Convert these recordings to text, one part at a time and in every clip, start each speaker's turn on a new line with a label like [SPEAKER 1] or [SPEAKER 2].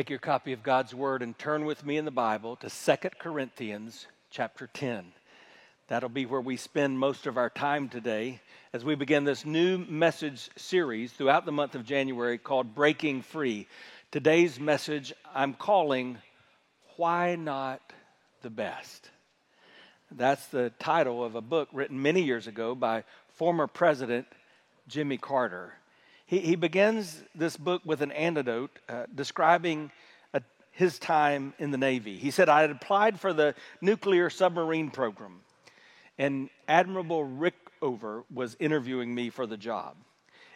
[SPEAKER 1] Take your copy of God's Word and turn with me in the Bible to 2 Corinthians chapter 10. That'll be where we spend most of our time today as we begin this new message series throughout the month of January called Breaking Free. Today's message I'm calling Why Not the Best? That's the title of a book written many years ago by former President Jimmy Carter. He, he begins this book with an anecdote uh, describing a, his time in the Navy. He said, I had applied for the nuclear submarine program, and Admiral Rickover was interviewing me for the job.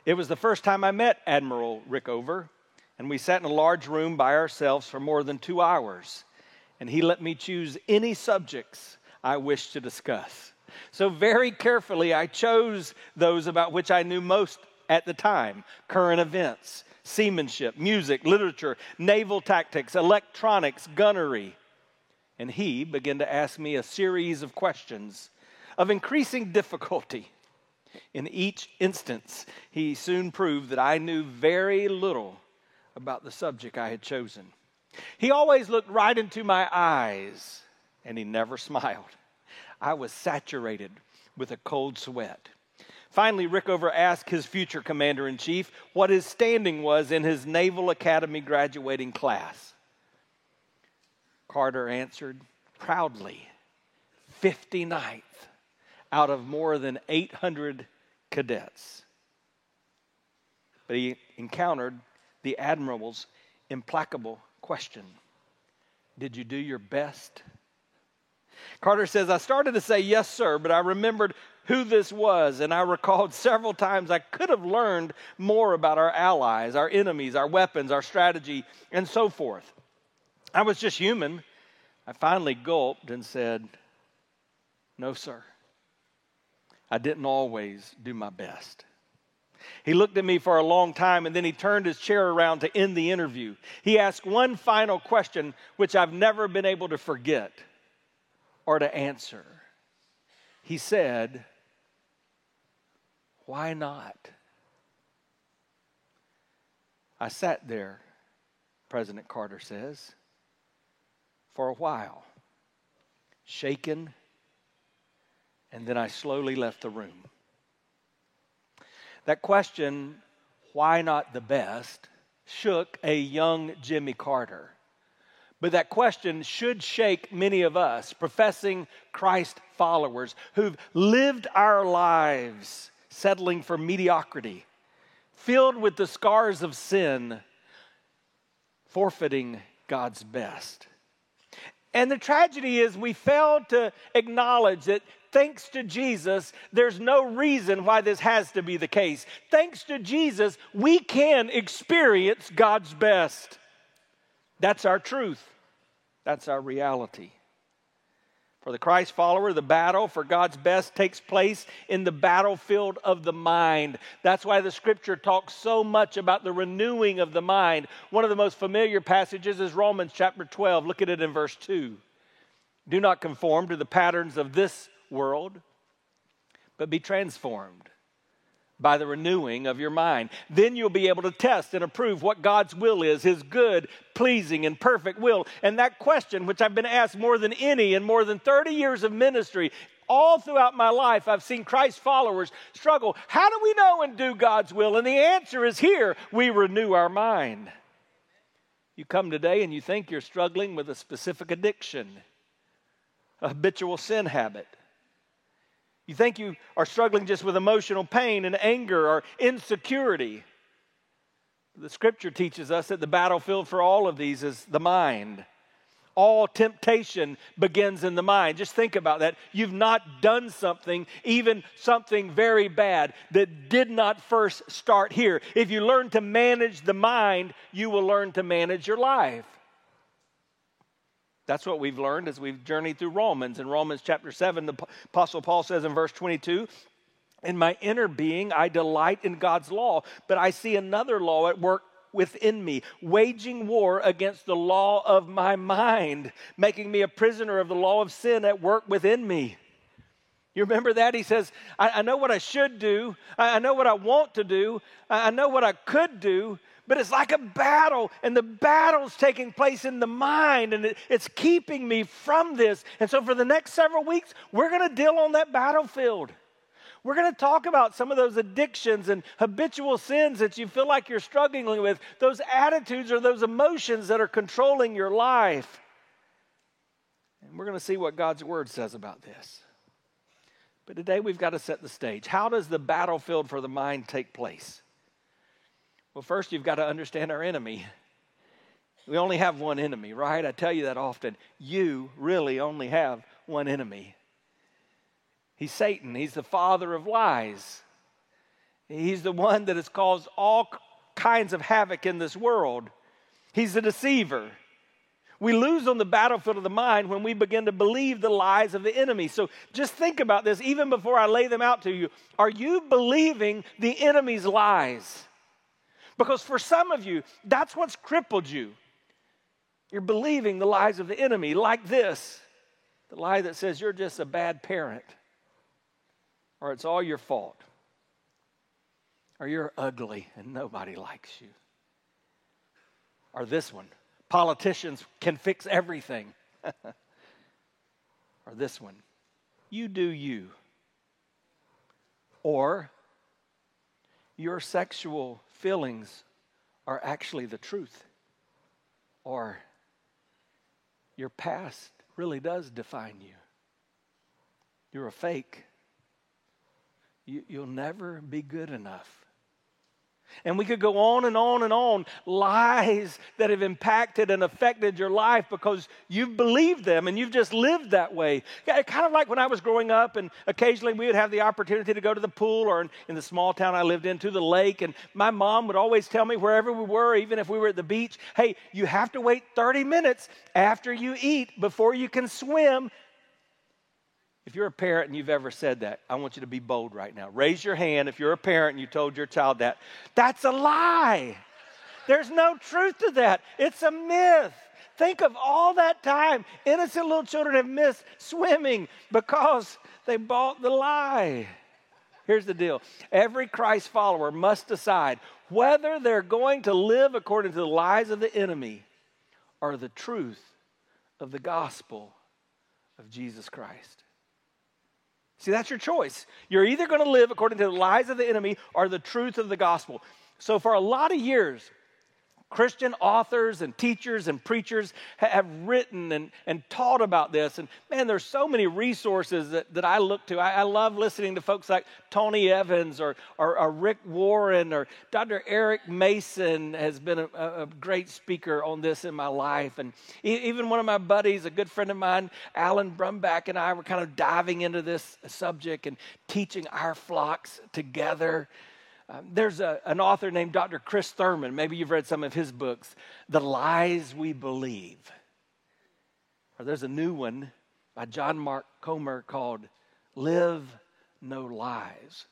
[SPEAKER 1] It was the first time I met Admiral Rickover, and we sat in a large room by ourselves for more than two hours. And he let me choose any subjects I wished to discuss. So, very carefully, I chose those about which I knew most at the time current events, seamanship, music, literature, naval tactics, electronics, gunnery. And he began to ask me a series of questions of increasing difficulty. In each instance, he soon proved that I knew very little about the subject I had chosen. He always looked right into my eyes, and he never smiled. I was saturated with a cold sweat. Finally, Rickover asked his future commander in chief what his standing was in his Naval Academy graduating class. Carter answered proudly 59th out of more than 800 cadets. But he encountered the admiral's implacable question Did you do your best? Carter says, I started to say yes, sir, but I remembered who this was, and I recalled several times I could have learned more about our allies, our enemies, our weapons, our strategy, and so forth. I was just human. I finally gulped and said, No, sir. I didn't always do my best. He looked at me for a long time and then he turned his chair around to end the interview. He asked one final question, which I've never been able to forget or to answer. He said, Why not? I sat there, President Carter says, for a while, shaken, and then I slowly left the room. That question, why not the best, shook a young Jimmy Carter. But that question should shake many of us, professing Christ followers, who've lived our lives settling for mediocrity, filled with the scars of sin, forfeiting God's best. And the tragedy is we fail to acknowledge that thanks to Jesus, there's no reason why this has to be the case. Thanks to Jesus, we can experience God's best. That's our truth. That's our reality. For the Christ follower, the battle for God's best takes place in the battlefield of the mind. That's why the scripture talks so much about the renewing of the mind. One of the most familiar passages is Romans chapter 12. Look at it in verse 2. Do not conform to the patterns of this world, but be transformed by the renewing of your mind. Then you'll be able to test and approve what God's will is, His good, pleasing, and perfect will. And that question, which I've been asked more than any in more than 30 years of ministry, all throughout my life, I've seen Christ followers struggle. How do we know and do God's will? And the answer is here we renew our mind. You come today and you think you're struggling with a specific addiction, a habitual sin habit you think you are struggling just with emotional pain and anger or insecurity. The scripture teaches us that the battlefield for all of these is the mind. All temptation begins in the mind. Just think about that. You've not done something, even something very bad, that did not first start here. If you learn to manage the mind, you will learn to manage your life. That's what we've learned as we've journeyed through Romans. In Romans chapter 7, the Apostle Paul says in verse 22, In my inner being, I delight in God's law, but I see another law at work within me, waging war against the law of my mind, making me a prisoner of the law of sin at work within me. You remember that? He says, I, I know what I should do, I, I know what I want to do, I, I know what I could do, but it's like a battle, and the battle's taking place in the mind, and it, it's keeping me from this. And so, for the next several weeks, we're going to deal on that battlefield. We're going to talk about some of those addictions and habitual sins that you feel like you're struggling with, those attitudes or those emotions that are controlling your life. And we're going to see what God's word says about this. But today we've got to set the stage. How does the battlefield for the mind take place? Well, first, you've got to understand our enemy. We only have one enemy, right? I tell you that often. You really only have one enemy. He's Satan, he's the father of lies. He's the one that has caused all kinds of havoc in this world. He's a deceiver. We lose on the battlefield of the mind when we begin to believe the lies of the enemy. So just think about this even before I lay them out to you. Are you believing the enemy's lies? Because for some of you, that's what's crippled you. You're believing the lies of the enemy, like this the lie that says you're just a bad parent, or it's all your fault, or you're ugly and nobody likes you, or this one politicians can fix everything, or this one you do you, or your sexual feelings are actually the truth, or your past really does define you. You're a fake. You, will never be good enough. And we could go on and on and on. Lies that have impacted and affected your life because you've believed them and you've just lived that way. Kind of like when I was growing up, and occasionally we would have the opportunity to go to the pool or in, in the small town I lived in to the lake. And my mom would always tell me wherever we were, even if we were at the beach, hey, you have to wait 30 minutes after you eat before you can swim if you're a parent and you've ever said that, I want you to be bold right now. Raise your hand if you're a parent and you told your child that. That's a lie. There's no truth to that. It's a myth. Think of all that time innocent little children have missed swimming because they bought the lie. Here's the deal every Christ follower must decide whether they're going to live according to the lies of the enemy or the truth of the gospel of Jesus Christ. See, that's your choice. You're either going to live according to the lies of the enemy or the truth of the gospel. So, for a lot of years, Christian authors and teachers and preachers have written and, and taught about this. And man, there's so many resources that, that I look to. I, I love listening to folks like Tony Evans or, or, or, Rick Warren or Dr. Eric Mason has been a, a, great speaker on this in my life. And even one of my buddies, a good friend of mine, Alan Brumback, and I were kind of diving into this subject and teaching our flocks together. Um, there's a, an author named Dr. Chris Thurman. Maybe you've read some of his books, The Lies We Believe. Or there's a new one by John Mark Comer called Live No Lies.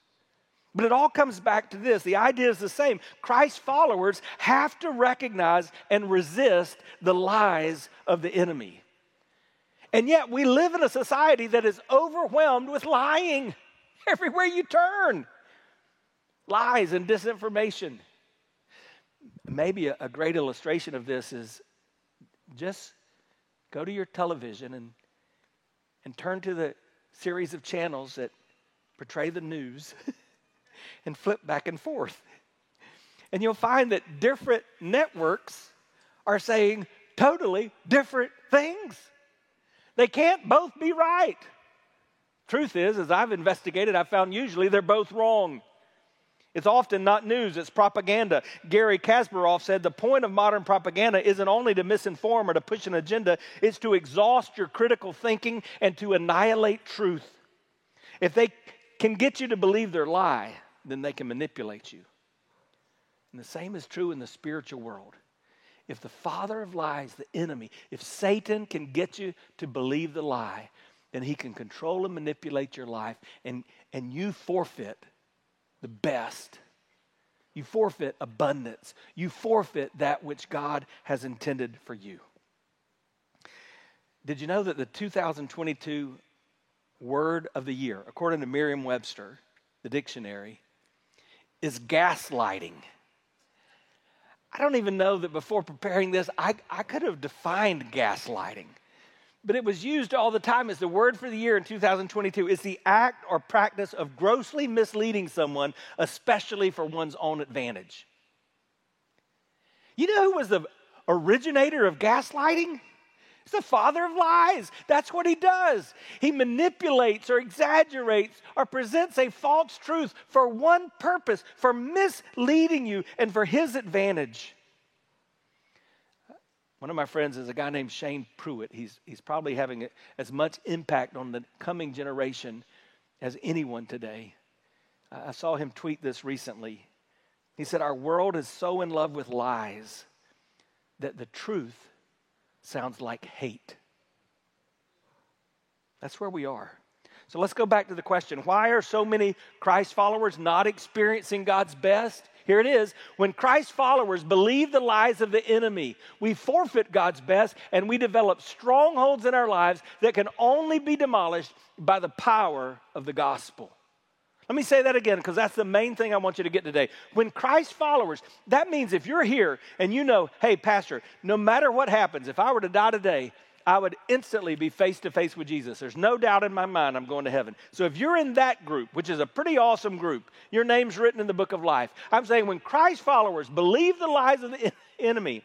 [SPEAKER 1] But it all comes back to this. The idea is the same. Christ's followers have to recognize and resist the lies of the enemy. And yet, we live in a society that is overwhelmed with lying everywhere you turn lies and disinformation. Maybe a, a great illustration of this is just go to your television and, and turn to the series of channels that portray the news and flip back and forth. And you'll find that different networks are saying totally different things. They can't both be right. Truth is, as I've investigated, I've found usually they're both wrong. It's often not news, it's propaganda. Garry Kasparov said the point of modern propaganda isn't only to misinform or to push an agenda, it's to exhaust your critical thinking and to annihilate truth. If they can get you to believe their lie, then they can manipulate you. And the same is true in the spiritual world. If the father of lies, the enemy, if Satan can get you to believe the lie, then he can control and manipulate your life, and, and you forfeit the best. You forfeit abundance. You forfeit that which God has intended for you. Did you know that the 2022 word of the year, according to Merriam Webster, the dictionary, is gaslighting? I don't even know that before preparing this, I, I could have defined gaslighting. But it was used all the time as the word for the year in 2022. It's the act or practice of grossly misleading someone, especially for one's own advantage. You know who was the originator of gaslighting? He's the father of lies. That's what he does. He manipulates or exaggerates or presents a false truth for one purpose, for misleading you and for his advantage. One of my friends is a guy named Shane Pruitt. He's, he's probably having as much impact on the coming generation as anyone today. I saw him tweet this recently. He said, Our world is so in love with lies that the truth sounds like hate. That's where we are. So let's go back to the question why are so many Christ followers not experiencing God's best? Here it is. When Christ followers believe the lies of the enemy, we forfeit God's best and we develop strongholds in our lives that can only be demolished by the power of the gospel. Let me say that again because that's the main thing I want you to get today. When Christ followers, that means if you're here and you know, hey, Pastor, no matter what happens, if I were to die today, I would instantly be face to face with Jesus. There's no doubt in my mind I'm going to heaven. So if you're in that group, which is a pretty awesome group, your name's written in the book of life. I'm saying when Christ followers believe the lies of the enemy,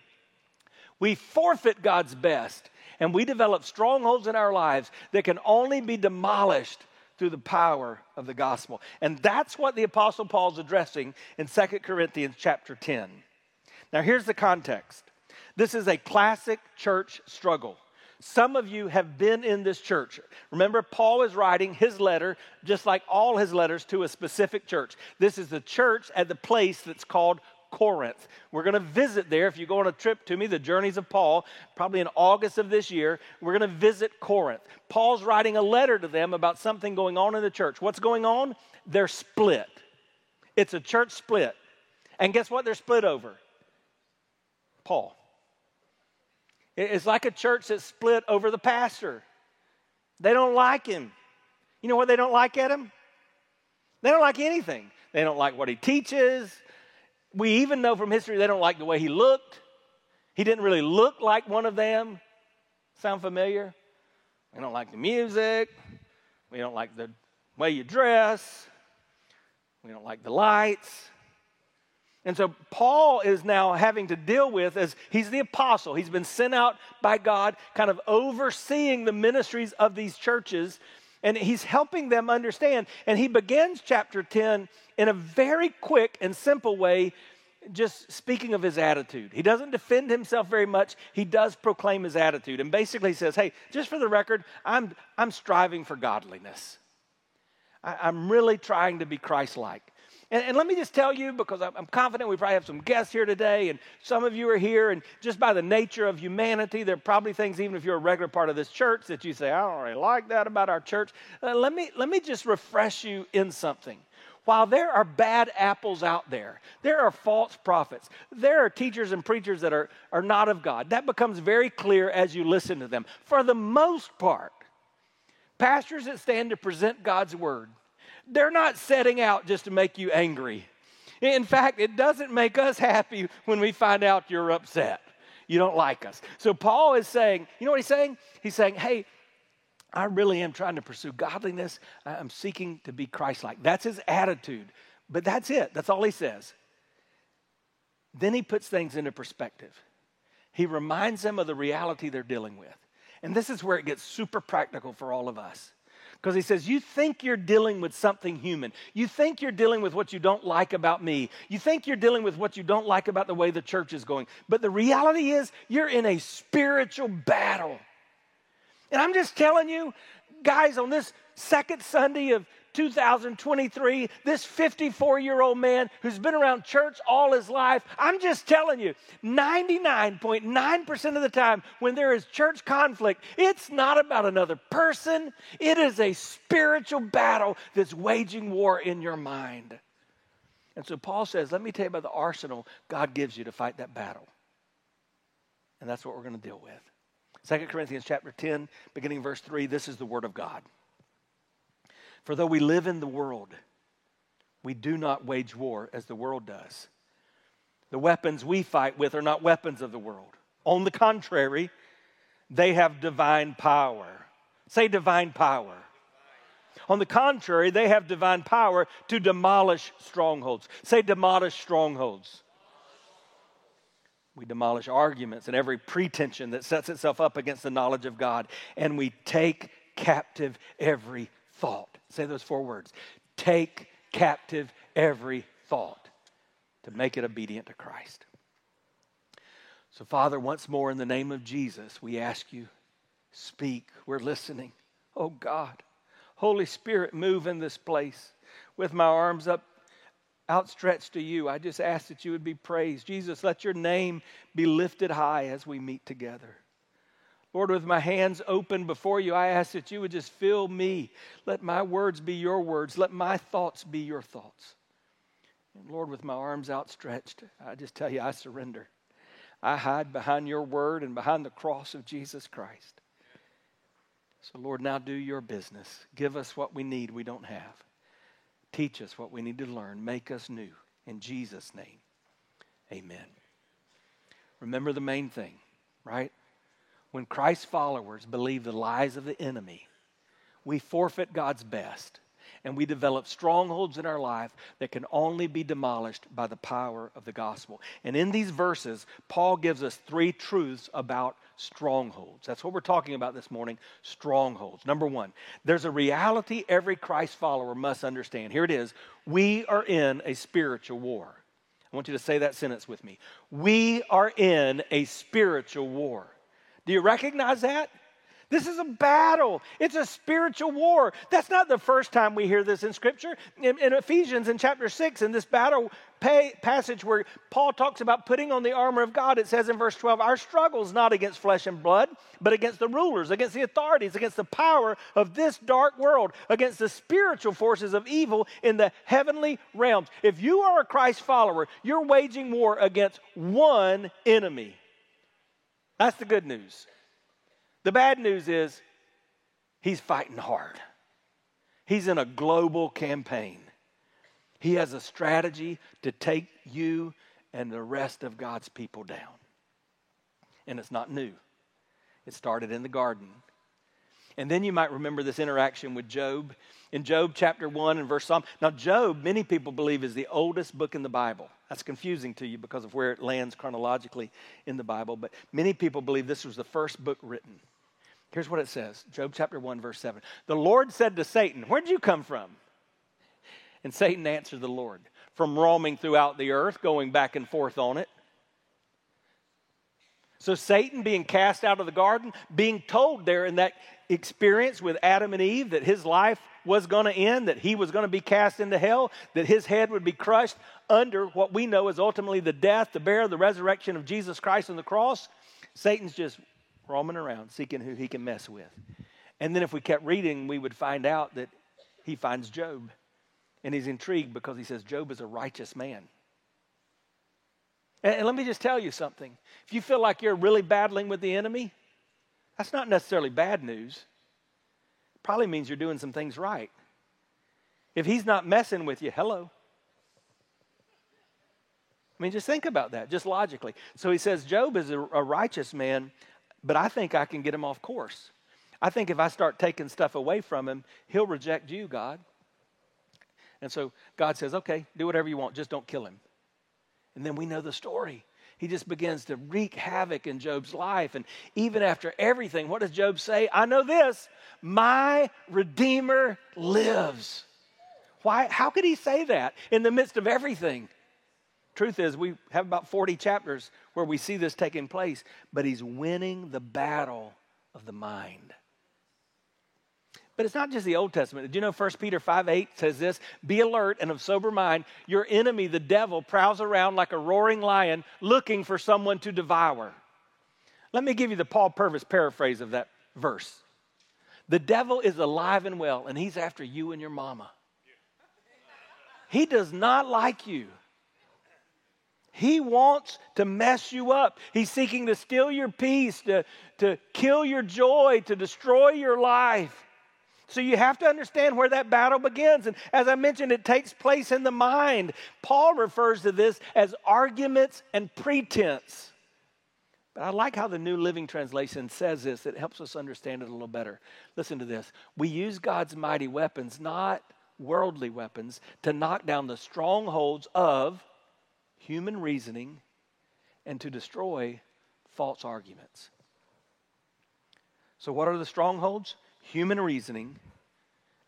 [SPEAKER 1] we forfeit God's best and we develop strongholds in our lives that can only be demolished through the power of the gospel. And that's what the apostle Paul's addressing in 2 Corinthians chapter 10. Now here's the context. This is a classic church struggle. Some of you have been in this church. Remember, Paul is writing his letter, just like all his letters, to a specific church. This is the church at the place that's called Corinth. We're going to visit there. If you go on a trip to me, the Journeys of Paul, probably in August of this year, we're going to visit Corinth. Paul's writing a letter to them about something going on in the church. What's going on? They're split. It's a church split. And guess what they're split over? Paul. It's like a church that's split over the pastor. They don't like him. You know what they don't like at him? They don't like anything. They don't like what he teaches. We even know from history they don't like the way he looked. He didn't really look like one of them. Sound familiar? We don't like the music. We don't like the way you dress. We don't like the lights. And so Paul is now having to deal with, as he's the apostle, he's been sent out by God, kind of overseeing the ministries of these churches, and he's helping them understand. And he begins chapter 10 in a very quick and simple way, just speaking of his attitude. He doesn't defend himself very much, he does proclaim his attitude. And basically says, Hey, just for the record, I'm, I'm striving for godliness. I, I'm really trying to be Christ like. And, and, let me just tell you, because I'm, confident we probably have some guests here today, and some of you are here, and just by the nature of humanity, there are probably things, even if you're a regular part of this church, that you say, I don't really like that about our church. Uh, let, me, let me just refresh you in something. While there are bad apples out there, there are false prophets, there are teachers and preachers that are, are not of God. That becomes very clear as you listen to them. For the most part, pastors that stand to present God's word, they're not setting out just to make you angry. In fact, it doesn't make us happy when we find out you're upset. You don't like us. So Paul is saying, you know what he's saying? He's saying, hey, I really am trying to pursue godliness. I'm seeking to be Christ like. That's his attitude. But that's it. That's all he says. Then he puts things into perspective. He reminds them of the reality they're dealing with. And this is where it gets super practical for all of us. Because he says, You think you're dealing with something human. You think you're dealing with what you don't like about me. You think you're dealing with what you don't like about the way the church is going. But the reality is, you're in a spiritual battle. And I'm just telling you, guys, on this second Sunday of 2023, this 54 year old man who's been around church all his life, I'm just telling you, 99.9% of the time when there is church conflict, it's not about another person, it is a spiritual battle that's waging war in your mind. And so Paul says, Let me tell you about the arsenal God gives you to fight that battle. And that's what we're going to deal with. 2 Corinthians chapter 10, beginning verse 3, this is the word of God. For though we live in the world, we do not wage war as the world does. The weapons we fight with are not weapons of the world. On the contrary, they have divine power. Say divine power. On the contrary, they have divine power to demolish strongholds. Say demolish strongholds. We demolish arguments and every pretension that sets itself up against the knowledge of God, and we take captive every thought. Say those four words take captive every thought to make it obedient to Christ. So, Father, once more in the name of Jesus, we ask you, speak. We're listening. Oh God, Holy Spirit, move in this place with my arms up outstretched to you. I just ask that you would be praised. Jesus, let your name be lifted high as we meet together. Lord, with my hands open before you, I ask that you would just fill me. Let my words be your words. Let my thoughts be your thoughts. And Lord, with my arms outstretched, I just tell you, I surrender. I hide behind your word and behind the cross of Jesus Christ. So, Lord, now do your business. Give us what we need we don't have. Teach us what we need to learn. Make us new. In Jesus' name, amen. Remember the main thing, right? When Christ's followers believe the lies of the enemy, we forfeit God's best and we develop strongholds in our life that can only be demolished by the power of the gospel. And in these verses, Paul gives us three truths about strongholds. That's what we're talking about this morning strongholds. Number one, there's a reality every Christ follower must understand. Here it is we are in a spiritual war. I want you to say that sentence with me. We are in a spiritual war. Do you recognize that? This is a battle. It's a spiritual war. That's not the first time we hear this in Scripture. In, in Ephesians, in chapter 6, in this battle pay, passage where Paul talks about putting on the armor of God, it says in verse 12, Our struggle is not against flesh and blood, but against the rulers, against the authorities, against the power of this dark world, against the spiritual forces of evil in the heavenly realms. If you are a Christ follower, you're waging war against one enemy. That's the good news. The bad news is he's fighting hard. He's in a global campaign. He has a strategy to take you and the rest of God's people down. And it's not new, it started in the garden. And then you might remember this interaction with Job in Job chapter 1 and verse Psalm. Now, Job, many people believe, is the oldest book in the Bible. That's confusing to you because of where it lands chronologically in the Bible, but many people believe this was the first book written. Here's what it says Job chapter 1, verse 7. The Lord said to Satan, Where'd you come from? And Satan answered the Lord, From roaming throughout the earth, going back and forth on it. So, Satan being cast out of the garden, being told there in that experience with Adam and Eve that his life was going to end, that he was going to be cast into hell, that his head would be crushed under what we know is ultimately the death, the burial, the resurrection of Jesus Christ on the cross. Satan's just roaming around seeking who he can mess with. And then if we kept reading, we would find out that he finds Job. And he's intrigued because he says, Job is a righteous man. And, let me just tell you something. If you feel like you're really battling with the enemy, that's not necessarily bad news. It probably means you're doing some things right. If he's not messing with you, hello. I mean, just think about that, just logically. So he says, Job is a, a righteous man but I think I can get him off course. I think if I start taking stuff away from him, he'll reject you, God. And so God says, okay, do whatever you want, just don't kill him. And then we know the story. He just begins to wreak havoc in Job's life. And even after everything, what does Job say? I know this my Redeemer lives. Why? How could he say that in the midst of everything? Truth is, we have about 40 chapters where we see this taking place, but he's winning the battle of the mind. But it's not just the Old Testament. Did you know 1 Peter 5 8 says this? Be alert and of sober mind. Your enemy, the devil, prowls around like a roaring lion looking for someone to devour. Let me give you the Paul Purvis paraphrase of that verse. The devil is alive and well, and he's after you and your mama. He does not like you. He wants to mess you up. He's seeking to steal your peace, to, to kill your joy, to destroy your life. So you have to understand where that battle begins. And as I mentioned, it takes place in the mind. Paul refers to this as arguments and pretense. But I like how the New Living Translation says this. It helps us understand it a little better. Listen to this. We use God's mighty weapons, not worldly weapons, to knock down the strongholds of human reasoning and to destroy false arguments. So, what are the strongholds? Human reasoning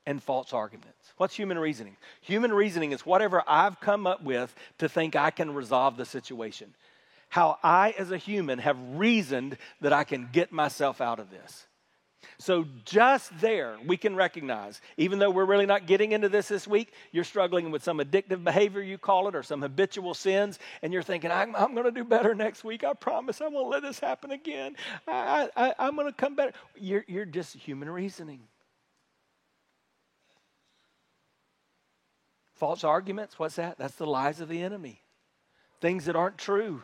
[SPEAKER 1] and false arguments. What's human reasoning? Human reasoning is whatever I've come up with to think I can resolve the situation. How I, as a human, have reasoned that I can get myself out of this. So, just there, we can recognize, even though we're really not getting into this this week, you're struggling with some addictive behavior, you call it, or some habitual sins, and you're thinking, I'm, I'm going to do better next week. I promise I won't let this happen again. I, I'm going to come better. You're, you're just human reasoning. False arguments, what's that? That's the lies of the enemy. Things that aren't true.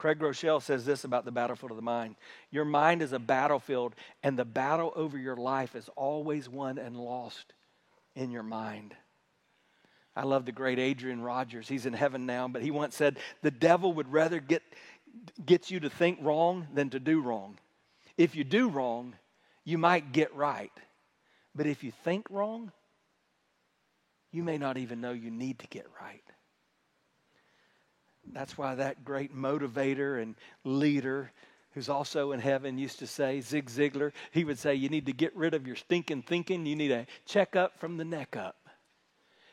[SPEAKER 1] Craig Groeschel says this about the battlefield of the mind Your mind is a battlefield, and the battle over your life is always won and lost in your mind. I love the great Adrian Rogers. He's in heaven now, but he once said, The devil would rather get, get you to think wrong than to do wrong. If you do wrong, you might get right. But if you think wrong, you may not even know you need to get right. That's why that great motivator and leader who's also in heaven used to say, Zig Ziglar, he would say, You need to get rid of your stinking thinking. You need a check up from the neck up.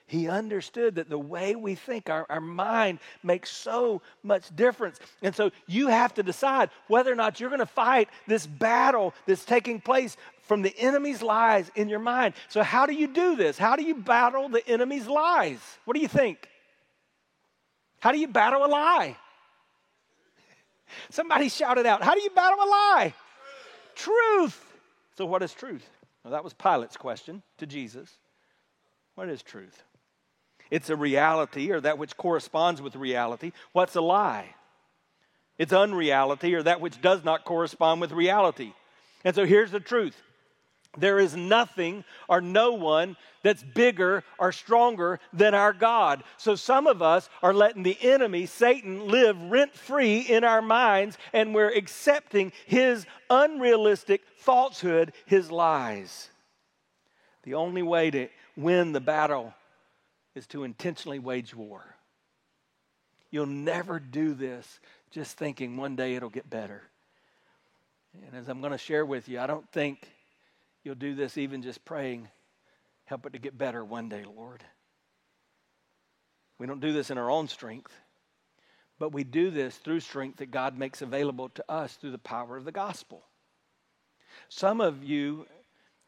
[SPEAKER 1] He understood that the way we think, our, our mind makes so much difference. And so you have to decide whether or not you're going to fight this battle that's taking place from the enemy's lies in your mind. So, how do you do this? How do you battle the enemy's lies? What do you think? How do you battle a lie? Somebody shouted out, How do you battle a lie? Truth. truth. So, what is truth? Well, that was Pilate's question to Jesus. What is truth? It's a reality or that which corresponds with reality. What's a lie? It's unreality or that which does not correspond with reality. And so here's the truth there is nothing or no one that's bigger or stronger than our God. So some of us are letting the enemy, Satan, live rent free in our minds, and we're accepting his unrealistic falsehood, his lies. The only way to win the battle is to intentionally wage war. You'll never do this just thinking one day it'll get better. And as I'm going to share with you, I don't think you'll do this even just praying, help it to get better one day, Lord. We don't do this in our own strength, but we do this through strength that God makes available to us through the power of the gospel. Some of you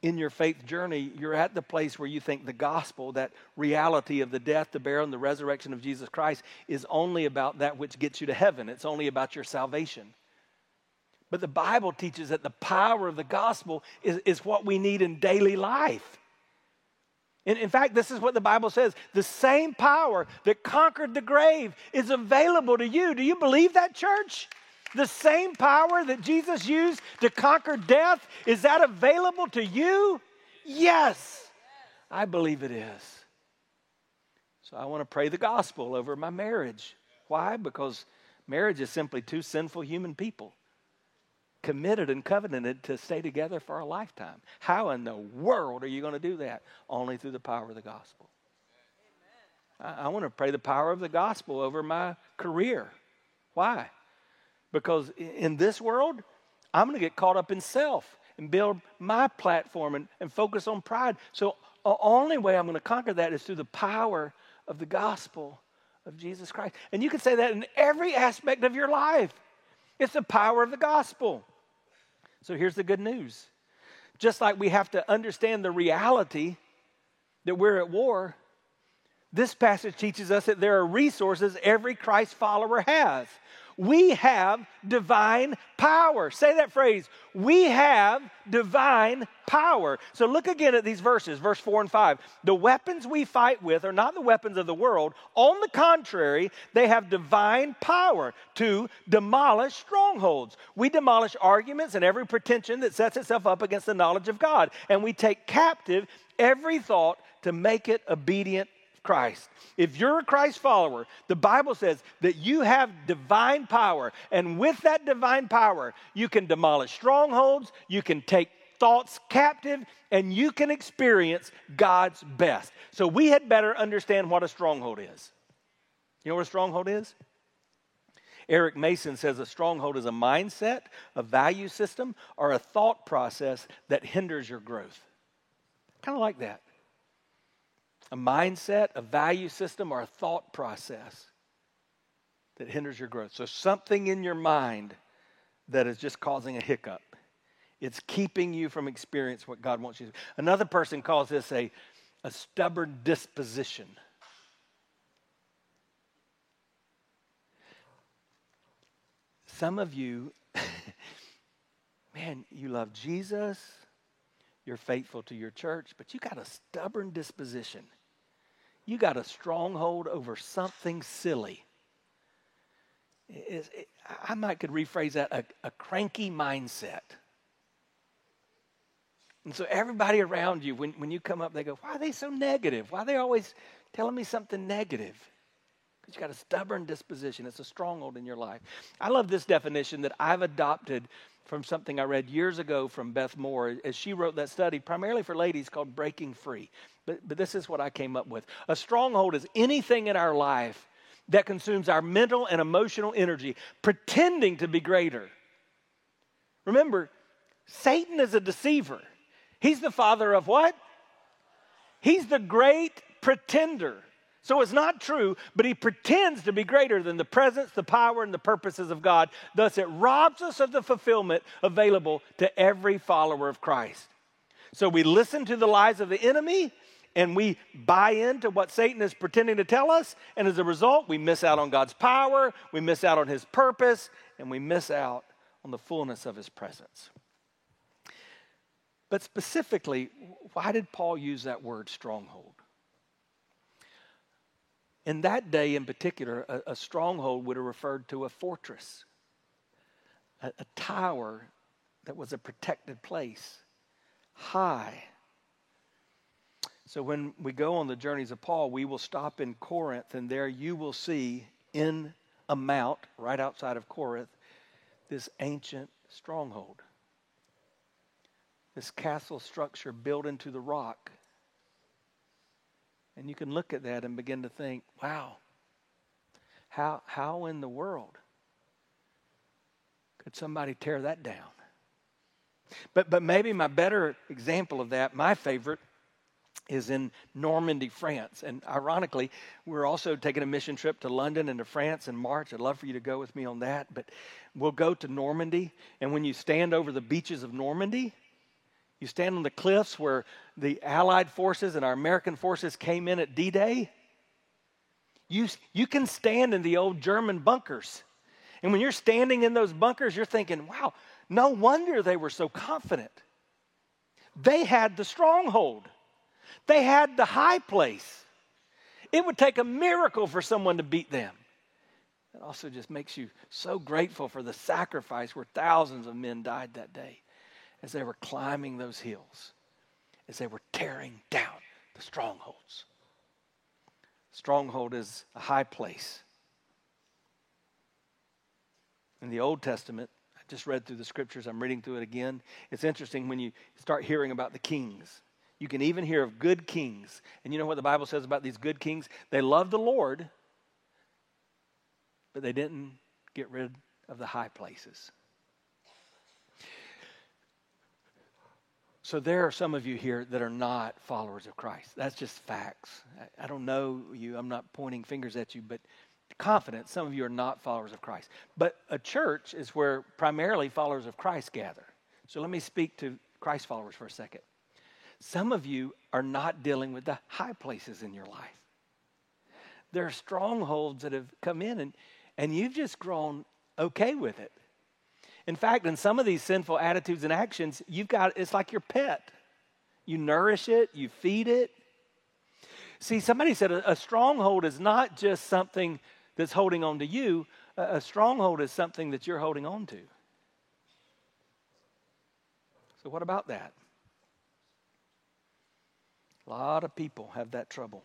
[SPEAKER 1] in your faith journey, you're at the place where you think the gospel, that reality of the death, the burial, and the resurrection of Jesus Christ, is only about that which gets you to heaven. It's only about your salvation. But the Bible teaches that the power of the gospel is, is what we need in daily life. In, in fact, this is what the Bible says the same power that conquered the grave is available to you. Do you believe that, church? The same power that Jesus used to conquer death, is that available to you? Yes, I believe it is. So I want to pray the gospel over my marriage. Why? Because marriage is simply two sinful human people committed and covenanted to stay together for a lifetime. How in the world are you going to do that? Only through the power of the gospel. I, I want to pray the power of the gospel over my career. Why? Because in this world, I'm going to get caught up in self and build my platform and, and focus on pride. So, the only way I'm going to conquer that is through the power of the gospel of Jesus Christ. And you can say that in every aspect of your life. It's the power of the gospel. So here's the good news. Just like we have to understand the reality that we're at war, this passage teaches us that there are resources every Christ follower has. We have divine power. Say that phrase. We have divine power. So look again at these verses, verse 4 and 5. The weapons we fight with are not the weapons of the world. On the contrary, they have divine power to demolish strongholds. We demolish arguments and every pretension that sets itself up against the knowledge of God. And we take captive every thought to make it obedient Christ. If you're a Christ follower, the Bible says that you have divine power. And with that divine power, you can demolish strongholds, you can take thoughts captive, and you can experience God's best. So we had better understand what a stronghold is. You know what a stronghold is? Eric Mason says a stronghold is a mindset, a value system, or a thought process that hinders your growth. Kind of like that a mindset, a value system, or a thought process that hinders your growth. So, something in your mind that is just causing a hiccup. It's keeping you from experience what God wants you to. Another person calls this a, a stubborn disposition. Some of you, man, you love Jesus, you're faithful to your church, but you got a stubborn disposition you got a stronghold over something silly. It, I might could rephrase that a, a cranky mindset. And so everybody around you, when, when you come up, they go, Why are they so negative? Why are they always telling me something negative? Because you got a stubborn disposition. It's a stronghold in your life. I love this definition that I've adopted from something I read years ago from Beth Moore as she wrote that study, primarily for ladies, called Breaking Free. But, but this is what I came up with. A stronghold is anything in our life that consumes our mental and emotional energy, pretending to be greater. Remember, Satan is a deceiver. He's the father of what? He's the great pretender. So it's not true, but he pretends to be greater than the presence, the power, and the purposes of God. Thus, it robs us of the fulfillment available to every follower of Christ. So we listen to the lies of the enemy and we buy into what Satan is pretending to tell us. And as a result, we miss out on God's power, we miss out on his purpose, and we miss out on the fullness of his presence. But specifically, why did Paul use that word stronghold? In that day in particular, a, a stronghold would have referred to a fortress, a, a tower that was a protected place, high. So when we go on the journeys of Paul, we will stop in Corinth, and there you will see in a mount right outside of Corinth this ancient stronghold, this castle structure built into the rock. And you can look at that and begin to think, wow, how, how in the world could somebody tear that down? But, but maybe my better example of that, my favorite, is in Normandy, France. And ironically, we're also taking a mission trip to London and to France in March. I'd love for you to go with me on that. But we'll go to Normandy. And when you stand over the beaches of Normandy, you stand on the cliffs where the Allied forces and our American forces came in at D Day. You, you can stand in the old German bunkers. And when you're standing in those bunkers, you're thinking, wow, no wonder they were so confident. They had the stronghold, they had the high place. It would take a miracle for someone to beat them. It also just makes you so grateful for the sacrifice where thousands of men died that day as they were climbing those hills, as they were tearing down the strongholds. Stronghold is a high place. In the Old Testament, I just read through the scriptures, I'm reading through it again. It's interesting when you start hearing about the kings. You can even hear of good kings. And you know what the Bible says about these good kings? They loved the Lord, but they didn't get rid of the high places. So there are some of you here that are not followers of Christ. That's just facts. I, don't know you. I'm not pointing fingers at you, but confident some of you are not followers of Christ. But a church is where primarily followers of Christ gather. So let me speak to Christ followers for a second. Some of you are not dealing with the high places in your life. There are strongholds that have come in, and, and you've just grown okay with it. In fact, in some of these sinful attitudes and actions, you've got it's like your pet. You nourish it, you feed it. See, somebody said a, a stronghold is not just something that's holding on to you, a, a stronghold is something that you're holding on to. So, what about that? A lot of people have that trouble.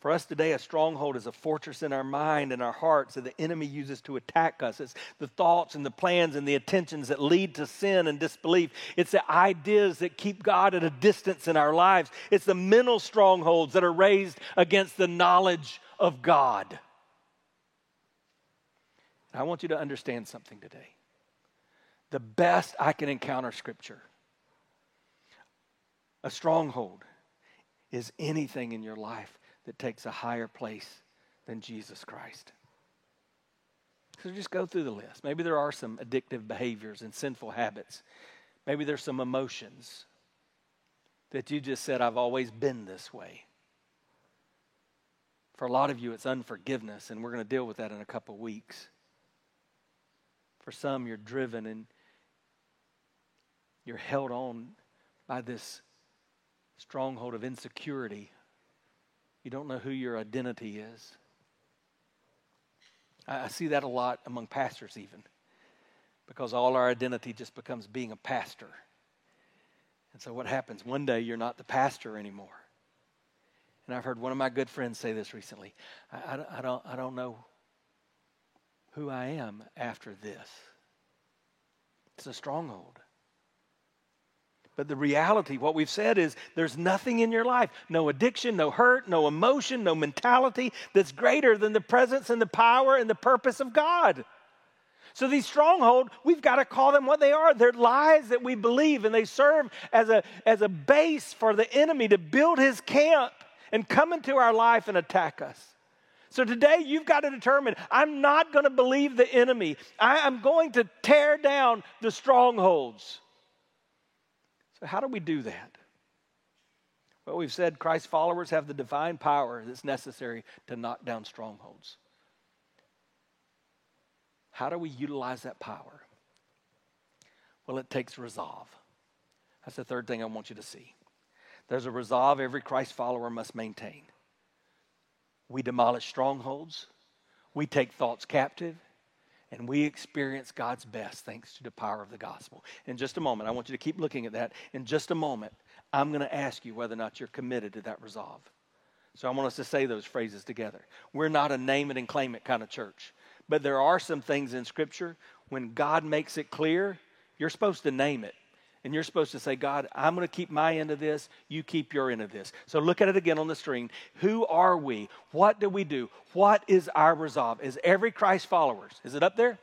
[SPEAKER 1] For us today, a stronghold is a fortress in our mind and our hearts that the enemy uses to attack us. It's the thoughts and the plans and the intentions that lead to sin and disbelief. It's the ideas that keep God at a distance in our lives. It's the mental strongholds that are raised against the knowledge of God. I want you to understand something today. The best I can encounter Scripture, a stronghold, is anything in your life that takes a higher place than Jesus Christ. So just go through the list. Maybe there are some addictive behaviors and sinful habits. Maybe there's some emotions that you just said, I've always been this way. For a lot of you, it's unforgiveness, and we're going to deal with that in a couple weeks. For some, you're driven and you're held on by this stronghold of insecurity you don't know who your identity is. I, I see that a lot among pastors, even, because all our identity just becomes being a pastor. And so, what happens? One day you're not the pastor anymore. And I've heard one of my good friends say this recently I, I, I don't, I don't know who I am after this. It's a stronghold. But the reality, what we've said is there's nothing in your life, no addiction, no hurt, no emotion, no mentality that's greater than the presence and the power and the purpose of God. So these strongholds, we've got to call them what they are. They're lies that we believe, and they serve as a, as a base for the enemy to build his camp and come into our life and attack us. So today you've got to determine I'm not going to believe the enemy. I am going to tear down the strongholds. So, how do we do that? Well, we've said Christ's followers have the divine power that's necessary to knock down strongholds. How do we utilize that power? Well, it takes resolve. That's the third thing I want you to see. There's a resolve every Christ follower must maintain. We demolish strongholds, we take thoughts captive, and we experience God's best thanks to the power of the gospel. In just a moment, I want you to keep looking at that. In just a moment, I'm going to ask you whether or not you're committed to that resolve. So I want us to say those phrases together. We're not a name it and claim it kind of church, but there are some things in Scripture when God makes it clear, you're supposed to name it. And you're supposed to say, God, I'm going to keep my end of this. You keep your end of this. So look at it again on the screen. Who are we? What do we do? What is our resolve? Is every Christ followers? Is it up there?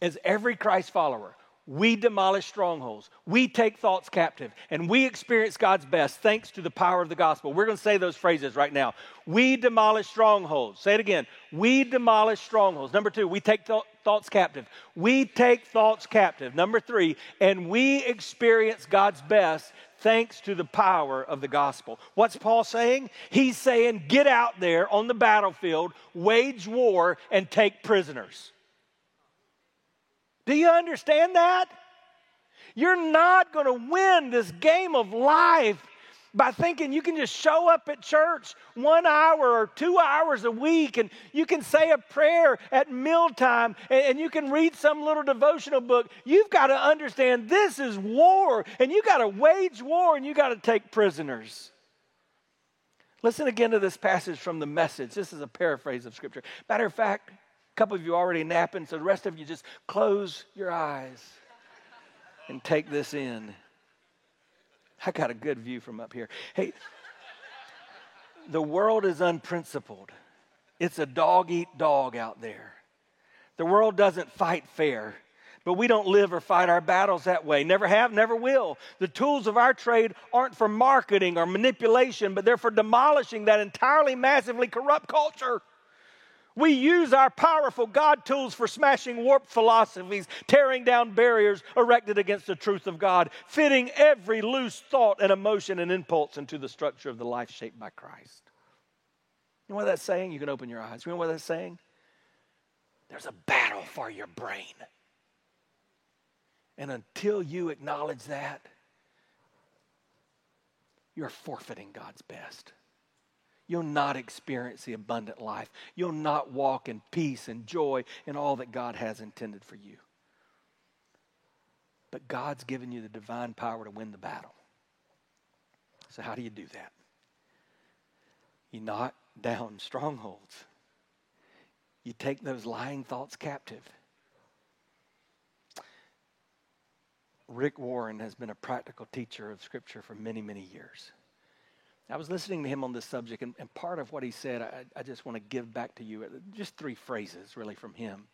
[SPEAKER 1] As every Christ follower, we demolish strongholds. We take thoughts captive and we experience God's best thanks to the power of the gospel. We're going to say those phrases right now. We demolish strongholds. Say it again. We demolish strongholds. Number two, we take th- thoughts captive. We take thoughts captive. Number three, and we experience God's best thanks to the power of the gospel. What's Paul saying? He's saying, get out there on the battlefield, wage war, and take prisoners. Do you understand that? You're not going to win this game of life by thinking you can just show up at church one hour or two hours a week and you can say a prayer at mealtime and, you can read some little devotional book. You've got to understand this is war and you've got to wage war and you've got to take prisoners. Listen again to this passage from the message. This is a paraphrase of scripture. Matter of fact, a couple of you already napping, so the rest of you just close your eyes and take this in. I got a good view from up here. Hey, the world is unprincipled. It's a dog eat dog out there. The world doesn't fight fair, but we don't live or fight our battles that way. Never have, never will. The tools of our trade aren't for marketing or manipulation, but they're for demolishing that entirely massively corrupt culture. We use our powerful God tools for smashing warped philosophies, tearing down barriers erected against the truth of God, fitting every loose thought and emotion and impulse into the structure of the life shaped by Christ. You know what that's saying? You can open your eyes. You know what that's saying? There's a battle for your brain. And until you acknowledge that, you're forfeiting God's best. You'll not experience the abundant life. You'll not walk in peace and joy and all that God has intended for you. But God's given you the divine power to win the battle. So, how do you do that? You knock down strongholds, you take those lying thoughts captive. Rick Warren has been a practical teacher of Scripture for many, many years. I was listening to him on this subject, and, and part of what he said, I, I just want to give back to you. Just three phrases, really, from him.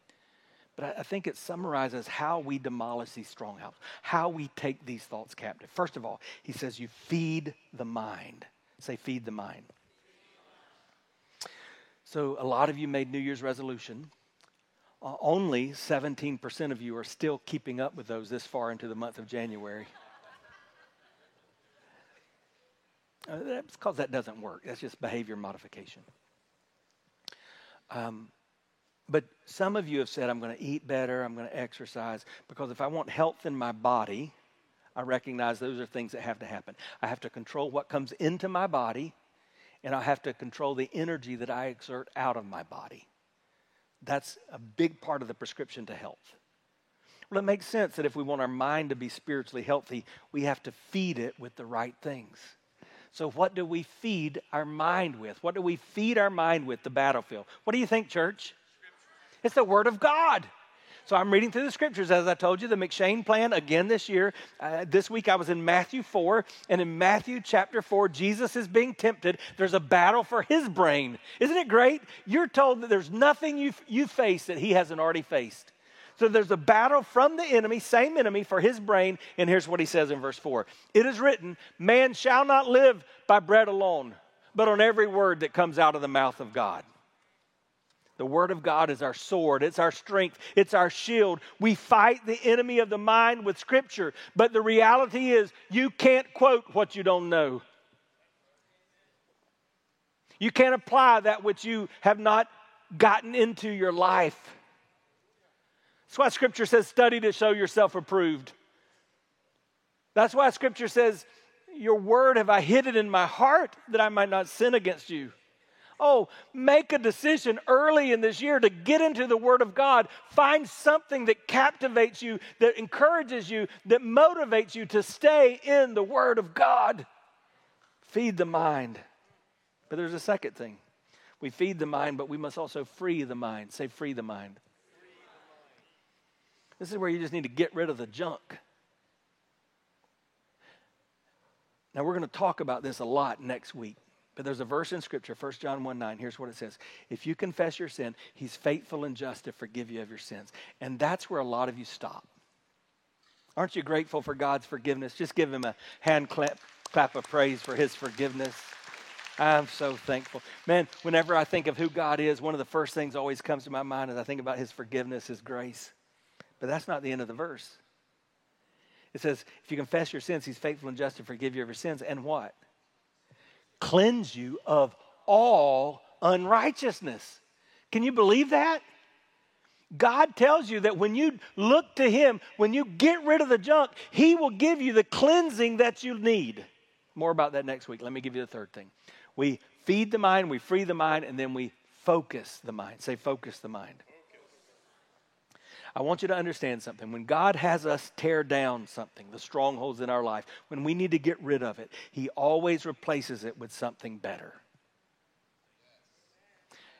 [SPEAKER 1] But I, I think it summarizes how we demolish these strongholds, how we take these thoughts captive. First of all, he says, You feed the mind. Say, feed the mind. So, a lot of you made New Year's resolution. Uh, only 17% of you are still keeping up with those this far into the month of January. Uh, that's because that doesn't work. That's just behavior modification. Um, but some of you have said, I'm going to eat better, I'm going to exercise, because if I want health in my body, I recognize those are things that have to happen. I have to control what comes into my body, and I have to control the energy that I exert out of my body. That's a big part of the prescription to health. Well, it makes sense that if we want our mind to be spiritually healthy, we have to feed it with the right things. So, what do we feed our mind with? What do we feed our mind with? The battlefield. What do you think, church? It's the Word of God. So I'm reading through the scriptures, as I told you, the M'Cheyne plan again this year. Uh, this week I was in Matthew 4, and in Matthew chapter 4, Jesus is being tempted. There's a battle for his brain. Isn't it great? You're told that there's nothing you, you face that he hasn't already faced. So there's a battle from the enemy, same enemy, for his brain. And here's what he says in verse 4 It is written, Man shall not live by bread alone, but on every word that comes out of the mouth of God. The Word of God is our sword, it's our strength, it's our shield. We fight the enemy of the mind with Scripture, but the reality is you can't quote what you don't know. You can't apply that which you have not gotten into your life. That's why Scripture says, study to show yourself approved. That's why Scripture says, Your word have I hid it in my heart that I might not sin against you. Oh, make a decision early in this year to get into the Word of God. Find something that captivates you, that encourages you, that motivates you to stay in the Word of God. Feed the mind. But there's a second thing. We feed the mind, but we must also free the mind. Say, free the mind. This is where you just need to get rid of the junk. Now, we're going to talk about this a lot next week. But there's a verse in Scripture, 1 John 1 9. Here's what it says If you confess your sin, He's faithful and just to forgive you of your sins. And that's where a lot of you stop. Aren't you grateful for God's forgiveness? Just give Him a hand clap, clap of praise for His forgiveness. I'm so thankful. Man, whenever I think of who God is, one of the first things always comes to my mind is I think about His forgiveness, His grace. But that's not the end of the verse. It says, if you confess your sins, He's faithful and just to forgive you of your sins. And what? cleanse you of all unrighteousness. Can you believe that? God tells you that when you look to Him, when you get rid of the junk, He will give you the cleansing that you need. More about that next week. Let me give you the third thing. We feed the mind, we free the mind, and then we focus the mind. Say, focus the mind. I want you to understand something. When God has us tear down something, the strongholds in our life, when we need to get rid of it, He always replaces it with something better.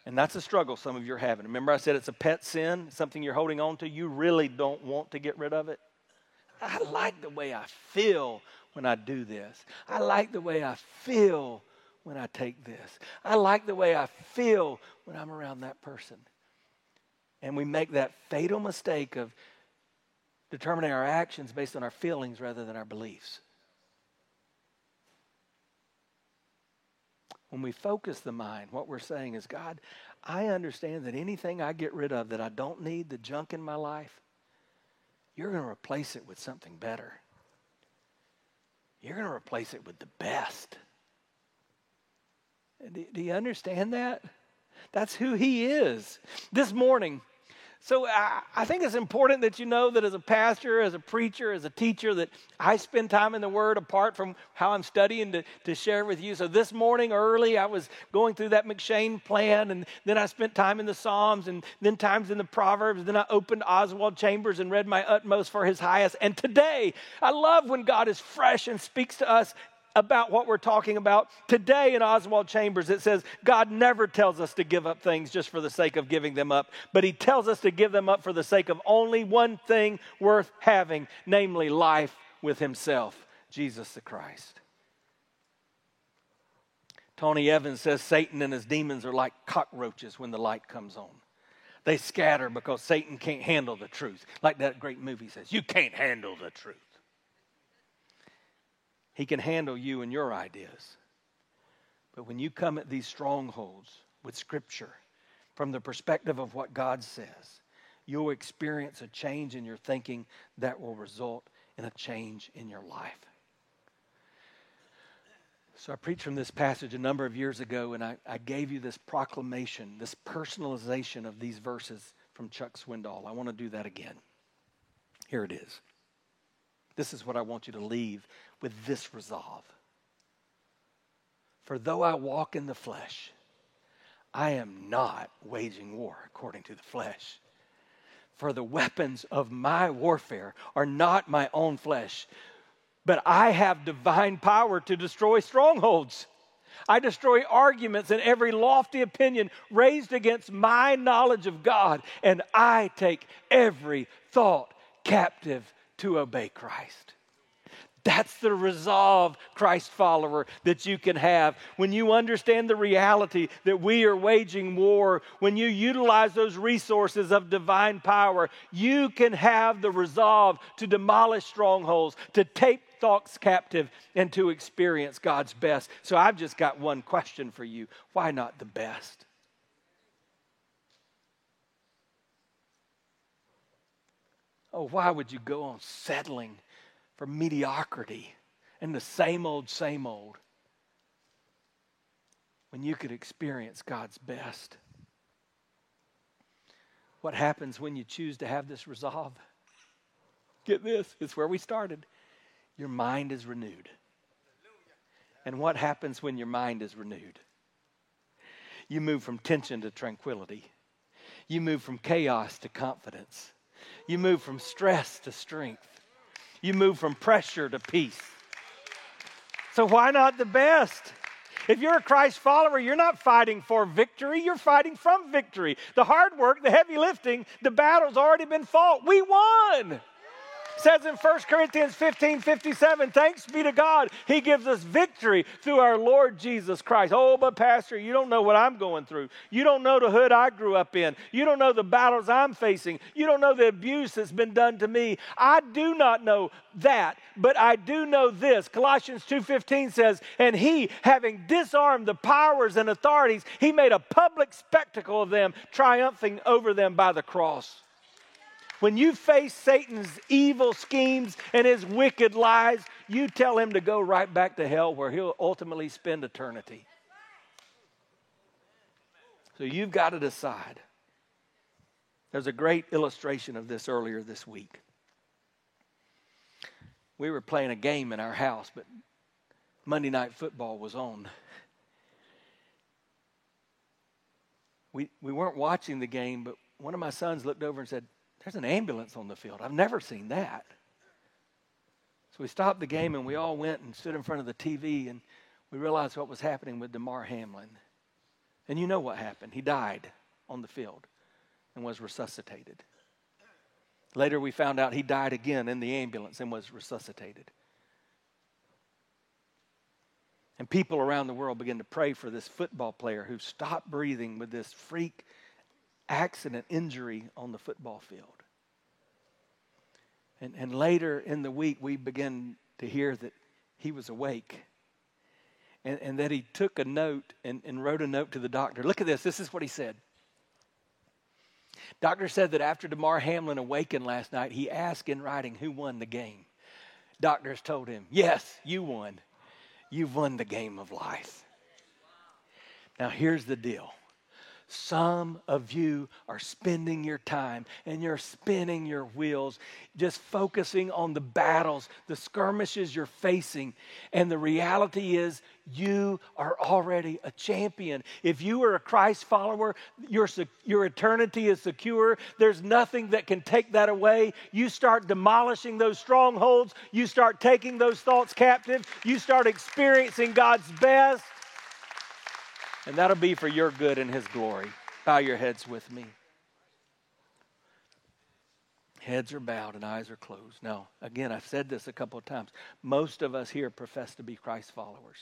[SPEAKER 1] And that's a struggle some of you are having. Remember, I said it's a pet sin, something you're holding on to. You really don't want to get rid of it. I like the way I feel when I do this. I like the way I feel when I take this. I like the way I feel when I'm around that person. And we make that fatal mistake of determining our actions based on our feelings rather than our beliefs. When we focus the mind, what we're saying is, God, I understand that anything I get rid of that I don't need, the junk in my life, you're going to replace it with something better. You're going to replace it with the best. Do, you understand that? That's who He is. This morning, So I, I, think it's important that you know that as a pastor, as a preacher, as a teacher, that I spend time in the Word apart from how I'm studying to, to share with you. So this morning early, I was going through that M'Cheyne plan, and then I spent time in the Psalms, and then times in the Proverbs. Then I opened Oswald Chambers and read my utmost for His highest. And today, I love when God is fresh and speaks to us about what we're talking about. Today in Oswald Chambers, it says God never tells us to give up things just for the sake of giving them up, but He tells us to give them up for the sake of only one thing worth having, namely life with Himself, Jesus the Christ. Tony Evans says Satan and his demons are like cockroaches when the light comes on. They scatter because Satan can't handle the truth. Like that great movie says, you can't handle the truth. He can handle you and your ideas. But when you come at these strongholds with Scripture from the perspective of what God says, you'll experience a change in your thinking that will result in a change in your life. So I preached from this passage a number of years ago, and I, I gave you this proclamation, this personalization of these verses from Chuck Swindoll. I want to do that again. Here it is. This is what I want you to leave with this resolve. For though I walk in the flesh, I am not waging war according to the flesh. For the weapons of my warfare are not my own flesh, but I have divine power to destroy strongholds. I destroy arguments and every lofty opinion raised against my knowledge of God, and I take every thought captive to obey Christ. That's the resolve, Christ follower, that you can have. When you understand the reality that we are waging war, when you utilize those resources of divine power, you can have the resolve to demolish strongholds, to take thoughts captive, and to experience God's best. So I've just got one question for you why not the best? Oh, why would you go on settling for mediocrity and the same old, same old when you could experience God's best? What happens when you choose to have this resolve? Get this, it's where we started. Your mind is renewed. And what happens when your mind is renewed? You move from tension to tranquility. You move from chaos to confidence. You move from stress to strength. You move from pressure to peace. So, why not the best? If you're a Christ follower, you're not fighting for victory, you're fighting from victory. The hard work, the heavy lifting, the battle's already been fought. We won says in 1 Corinthians 15 57, thanks be to God, He gives us victory through our Lord Jesus Christ. Oh, but Pastor, you don't know what I'm going through. You don't know the hood I grew up in. You don't know the battles I'm facing. You don't know the abuse that's been done to me. I do not know that, but I do know this. Colossians 2:15 says, "And he, having disarmed the powers and authorities, he made a public spectacle of them, triumphing over them by the cross." When you face Satan's evil schemes and his wicked lies, you tell him to go right back to hell where he'll ultimately spend eternity. So you've got to decide. There's a great illustration of this earlier this week. We were playing a game in our house, but Monday night football was on. We, we weren't watching the game, but one of my sons looked over and said, there's an ambulance on the field. I've never seen that. So we stopped the game and we all went and stood in front of the TV and we realized what was happening with Damar Hamlin. And you know what happened. He died on the field and was resuscitated. Later, we found out he died again in the ambulance and was resuscitated. And people around the world began to pray for this football player who stopped breathing with this freak accident, injury on the football field. And, and later in the week, we began to hear that he was awake and, and that he took a note and, and wrote a note to the doctor. Look at this. This is what he said. Doctor said that after Damar Hamlin awakened last night, he asked in writing who won the game. Doctors told him, Yes, you won. You've won the game of life. Now, here's the deal Some of you are spending your time and you're spinning your wheels, just focusing on the battles, the skirmishes you're facing. And the reality is, you are already a champion. If you are a Christ follower, your, your eternity is secure. There's nothing that can take that away. You start demolishing those strongholds, you start taking those thoughts captive, you start experiencing God's best. And that'll be for your good and His glory. Bow your heads with me. Heads are bowed and eyes are closed. Now, again, I've said this a couple of times. Most of us here profess to be Christ followers.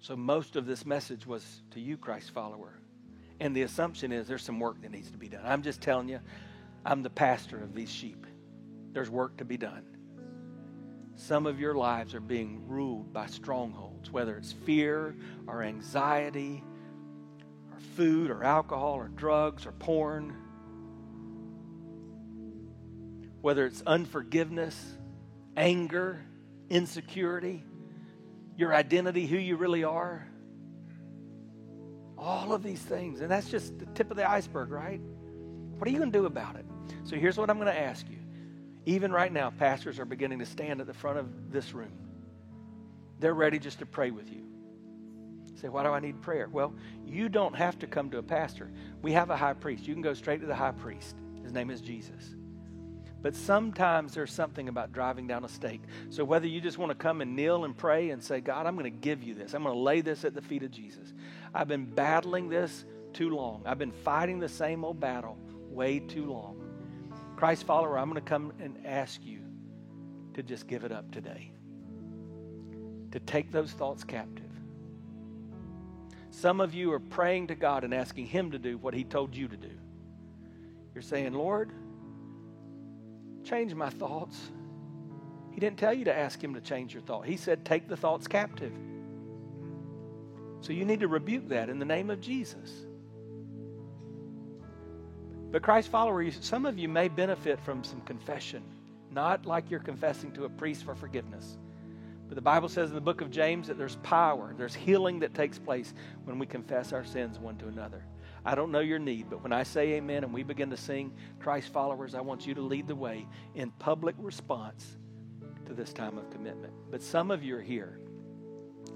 [SPEAKER 1] So, most of this message was to you, Christ follower. And the assumption is there's some work that needs to be done. I'm just telling you, I'm the pastor of these sheep. There's work to be done. Some of your lives are being ruled by strongholds, whether it's fear or anxiety or food or alcohol or drugs or porn, whether it's unforgiveness, anger, insecurity, your identity, who you really are. All of these things. And that's just the tip of the iceberg, right? What are you going to do about it? So here's what I'm going to ask you even right now, pastors are beginning to stand at the front of this room. They're ready just to pray with you. say, why do I need prayer? Well, you don't have to come to a pastor. We have a high priest. You can go straight to the high priest. His name is Jesus. But sometimes there's something about driving down a stake. So whether you just want to come and kneel and pray and say, God, I'm going to give you this, I'm going to lay this at the feet of Jesus. I've been battling this too long. I've been fighting the same old battle way too long. Christ follower, I'm going to come and ask you to just give it up today, to take those thoughts captive. Some of you are praying to God and asking Him to do what He told you to do. You're saying, Lord, change my thoughts. He didn't tell you to ask Him to change your thought. He said, take the thoughts captive. So you need to rebuke that in the name of Jesus. But Christ followers, some of you may benefit from some confession, not like you're confessing to a priest for forgiveness. But the Bible says in the book of James that there's power, there's healing that takes place when we confess our sins one to another. I don't know your need, but when I say amen and we begin to sing Christ followers, I want you to lead the way in public response to this time of commitment. But some of you are here.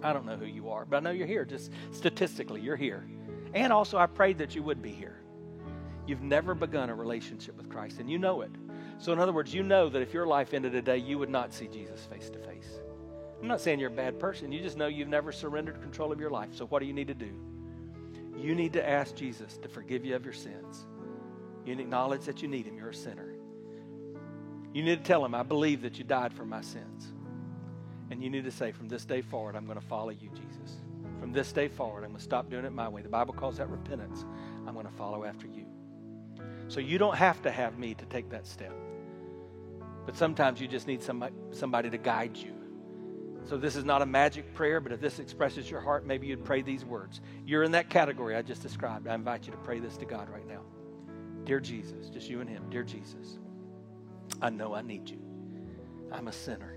[SPEAKER 1] I don't know who you are, but I know you're here. Just statistically, you're here. And also, I prayed that you would be here. You've never begun a relationship with Christ, and you know it. So, in other words, you know that if your life ended today, you would not see Jesus face to face. I'm not saying you're a bad person. You just know you've never surrendered control of your life. So, what do you need to do? You need to ask Jesus to forgive you of your sins. You need to acknowledge that you need Him. You're a sinner. You need to tell Him, I believe that you died for my sins. And you need to say, from this day forward, I'm going to follow you, Jesus. From this day forward, I'm going to stop doing it my way. The Bible calls that repentance. I'm going to follow after you. So you don't have to have me to take that step. But sometimes you just need somebody, somebody to guide you. So this is not a magic prayer, but if this expresses your heart, maybe you'd pray these words. You're in that category I just described. I invite you to pray this to God right now. Dear Jesus, just you and Him. Dear Jesus, I know I need you. I'm a sinner.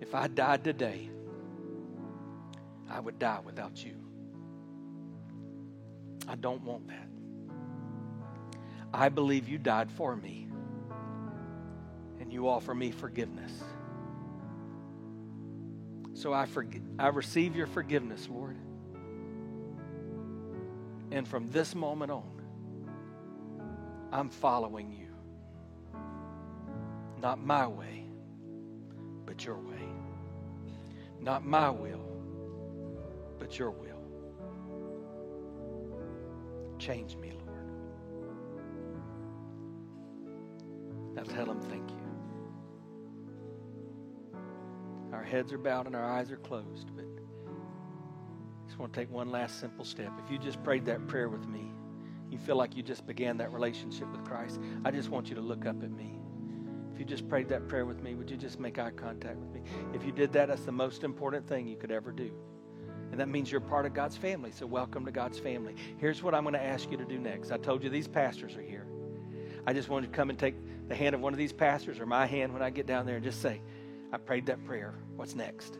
[SPEAKER 1] If I died today, I would die without you. I don't want that. I believe you died for me and you offer me forgiveness. So I, forg- I receive your forgiveness, Lord. And from this moment on, I'm following you. Not my way, but your way. Not my will, but your will. Change me, Lord. Now tell him thank you. Our heads are bowed and our eyes are closed, but I just want to take one last simple step. If you just prayed that prayer with me, you feel like you just began that relationship with Christ, I just want you to look up at me. If you just prayed that prayer with me, would you just make eye contact with me? If you did that, that's the most important thing you could ever do. And that means you're part of God's family. So, welcome to God's family. Here's what I'm going to ask you to do next. I told you these pastors are here. I just want you to come and take the hand of one of these pastors or my hand when I get down there and just say, I prayed that prayer. What's next?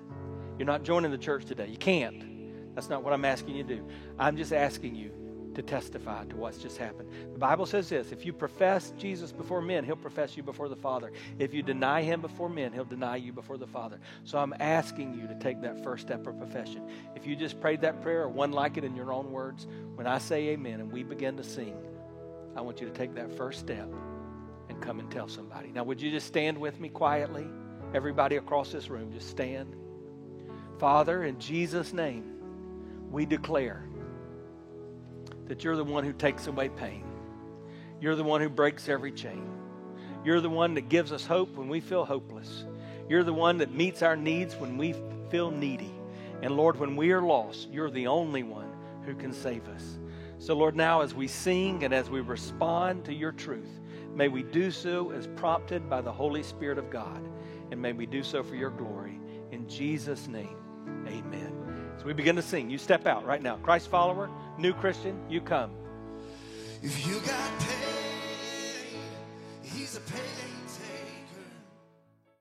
[SPEAKER 1] You're not joining the church today. You can't. That's not what I'm asking you to do. I'm just asking you to testify to what's just happened. The Bible says this if you profess Jesus before men, he'll profess you before the Father. If you deny him before men, he'll deny you before the Father. So I'm asking you to take that first step of profession. If you just prayed that prayer or one like it in your own words, when I say amen and we begin to sing, I want you to take that first step and come and tell somebody. Now, would you just stand with me quietly? Everybody across this room, just stand. Father, in Jesus' name, we declare that you're the one who takes away pain. You're the one who breaks every chain. You're the one that gives us hope when we feel hopeless. You're the one that meets our needs when we feel needy. And Lord, when we are lost, you're the only one who can save us. So, Lord, now as we sing and as we respond to your truth, may we do so as prompted by the Holy Spirit of God. And may we do so for your glory. In Jesus' name, amen. So we begin to sing. You step out right now. Christ follower, new Christian, you come. If you got pain, he's a pain.